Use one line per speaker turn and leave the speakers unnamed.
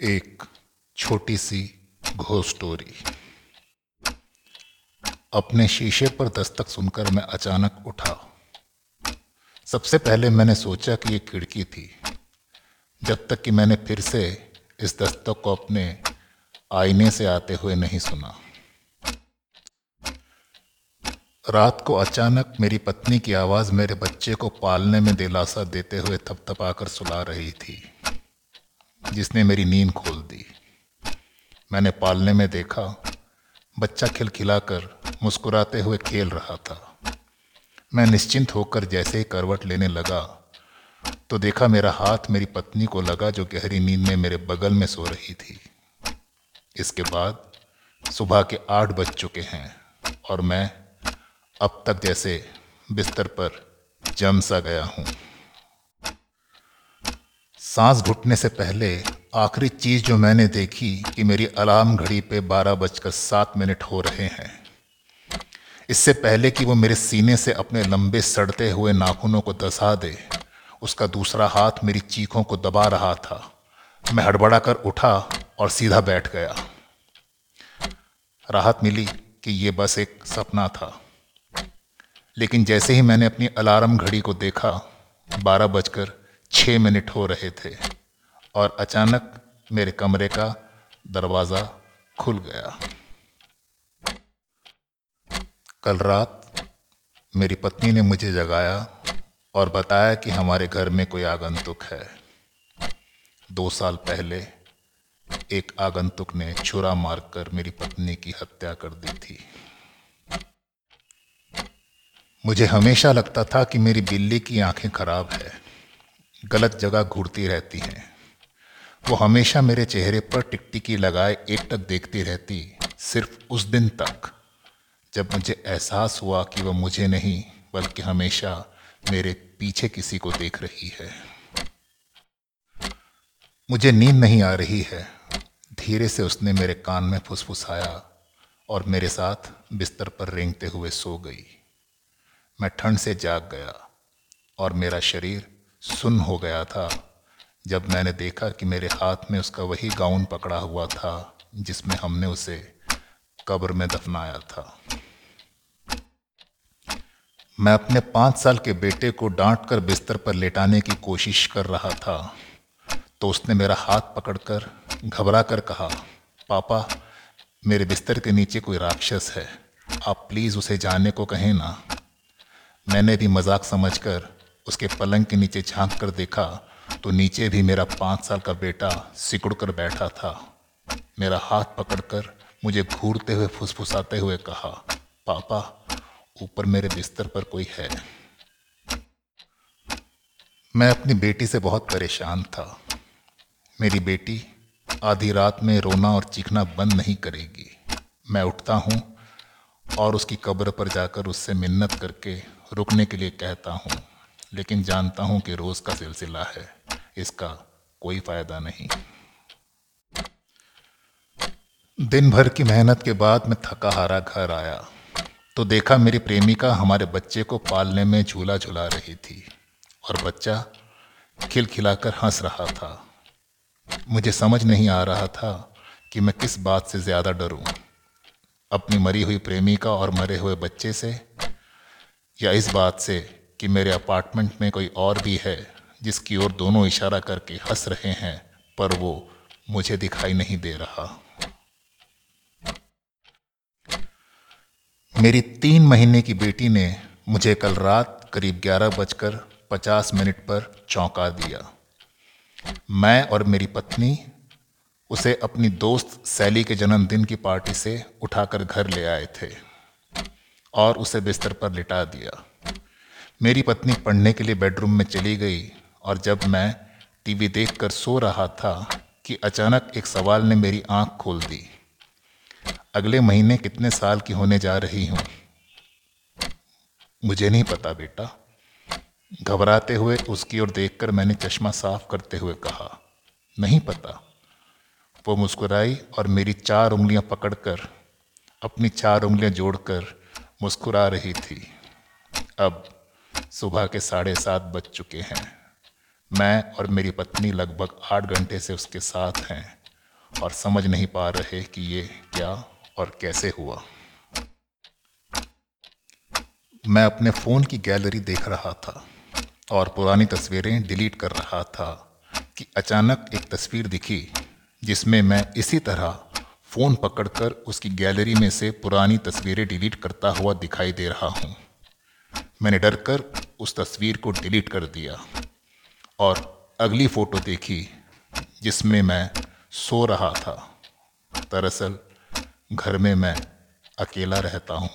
एक छोटी सी घो स्टोरी अपने शीशे पर दस्तक सुनकर मैं अचानक उठा। सबसे पहले मैंने सोचा कि ये खिड़की थी, जब तक कि मैंने फिर से इस दस्तक को अपने आईने से आते हुए नहीं सुना। रात को अचानक मेरी पत्नी की आवाज़ मेरे बच्चे को पालने में दिलासा देते हुए थपथपाकर सुला रही थी। जिसने मेरी नींद खोल दी। मैंने पालने में देखा, बच्चा खिलखिलाकर मुस्कुराते हुए खेल रहा था। मैं निश्चिंत होकर जैसे ही करवट लेने लगा तो देखा मेरा हाथ मेरी पत्नी को लगा जो गहरी नींद में मेरे बगल में सो रही थी। इसके बाद सुबह के आठ बज चुके हैं और मैं अब तक जैसे बिस्तर पर जम सा गया हूँ। सांस घुटने से पहले आखिरी चीज़ जो मैंने देखी कि मेरी अलार्म घड़ी पे बारह बजकर सात मिनट हो रहे हैं। इससे पहले कि वो मेरे सीने से अपने लंबे सड़ते हुए नाखूनों को दसा दे, उसका दूसरा हाथ मेरी चीखों को दबा रहा था। मैं हड़बड़ा कर उठा और सीधा बैठ गया। राहत मिली कि ये बस एक सपना था। लेकिन जैसे ही मैंने अपनी अलार्म घड़ी को देखा, बारह बजकर छः मिनट हो रहे थे और अचानक मेरे कमरे का दरवाज़ा खुल गया। कल रात मेरी पत्नी ने मुझे जगाया और बताया कि हमारे घर में कोई आगंतुक है। दो साल पहले एक आगंतुक ने छुरा मारकर मेरी पत्नी की हत्या कर दी थी। मुझे हमेशा लगता था कि मेरी बिल्ली की आँखें खराब है। गलत जगह घूरती रहती हैं। वो हमेशा मेरे चेहरे पर टिकटिकी लगाए एकटक देखती रहती, सिर्फ़ उस दिन तक। जब मुझे एहसास हुआ कि वह मुझे नहीं, बल्कि हमेशा मेरे पीछे किसी को देख रही है। मुझे नींद नहीं आ रही है। धीरे से उसने मेरे कान में फुसफुसाया और मेरे साथ बिस्तर पर रेंगते हुए सो गई। मैं ठंड से जाग गया और मेरा शरीर सुन हो गया था, जब मैंने देखा कि मेरे हाथ में उसका वही गाउन पकड़ा हुआ था, जिसमें हमने उसे कब्र में दफनाया था। मैं अपने पाँच साल के बेटे को डांट कर बिस्तर पर लेटाने की कोशिश कर रहा था तो उसने मेरा हाथ पकड़कर घबरा कर कहा, पापा, मेरे बिस्तर के नीचे कोई राक्षस है, आप प्लीज़ उसे जाने को कहें ना। मैंने भी मज़ाक समझकर उसके पलंग के नीचे झाँक कर देखा तो नीचे भी मेरा पाँच साल का बेटा सिकुड़ कर बैठा था। मेरा हाथ पकड़कर मुझे घूरते हुए, फुसफुसाते हुए कहा, पापा, ऊपर मेरे बिस्तर पर कोई है। मैं अपनी बेटी से बहुत परेशान था। मेरी बेटी आधी रात में रोना और चीखना बंद नहीं करेगी। मैं उठता हूँ और उसकी कब्र पर जाकर उससे मिन्नत करके रुकने के लिए कहता हूँ लेकिन जानता हूँ कि रोज़ का सिलसिला है, इसका कोई फ़ायदा नहीं। दिन भर की मेहनत के बाद मैं थका हारा घर आया तो देखा मेरी प्रेमिका हमारे बच्चे को पालने में झूला झुला रही थी, और बच्चा खिलखिलाकर हंस रहा था। मुझे समझ नहीं आ रहा था कि मैं किस बात से ज़्यादा डरूं। अपनी मरी हुई प्रेमिका और मरे हुए बच्चे से या इस बात से कि मेरे अपार्टमेंट में कोई और भी है जिसकी ओर दोनों इशारा करके हंस रहे हैं, पर वो मुझे दिखाई नहीं दे रहा। मेरी तीन महीने की बेटी ने मुझे कल रात करीब ग्यारह बजकर पचास मिनट पर चौंका दिया। मैं और मेरी पत्नी उसे अपनी दोस्त सैली के जन्मदिन की पार्टी से उठाकर घर ले आए थे और उसे बिस्तर पर लिटा दिया। मेरी पत्नी पढ़ने के लिए बेडरूम में चली गई और जब मैं टीवी देखकर सो रहा था कि अचानक एक सवाल ने मेरी आँख खोल दी। अगले महीने कितने साल की होने जा रही हूँ? मुझे नहीं पता बेटा। घबराते हुए उसकी ओर देखकर मैंने चश्मा साफ़ करते हुए कहा, नहीं पता। वो मुस्कुराई और मेरी चार उंगलियाँ पकड़कर, अपनी चार उंगलियाँ जोड़कर मुस्कुरा रही थी। अब सुबह के साढ़े सात बज चुके हैं। मैं और मेरी पत्नी लगभग आठ घंटे से उसके साथ हैं और समझ नहीं पा रहे कि ये क्या और कैसे हुआ। मैं अपने फ़ोन की गैलरी देख रहा था और पुरानी तस्वीरें डिलीट कर रहा था कि अचानक एक तस्वीर दिखी जिसमें मैं इसी तरह फ़ोन पकड़कर उसकी गैलरी में से पुरानी तस्वीरें डिलीट करता हुआ दिखाई दे रहा हूँ। मैंने डर कर उस तस्वीर को डिलीट कर दिया और अगली फ़ोटो देखी जिसमें मैं सो रहा था। दरअसल, घर में मैं अकेला रहता हूँ।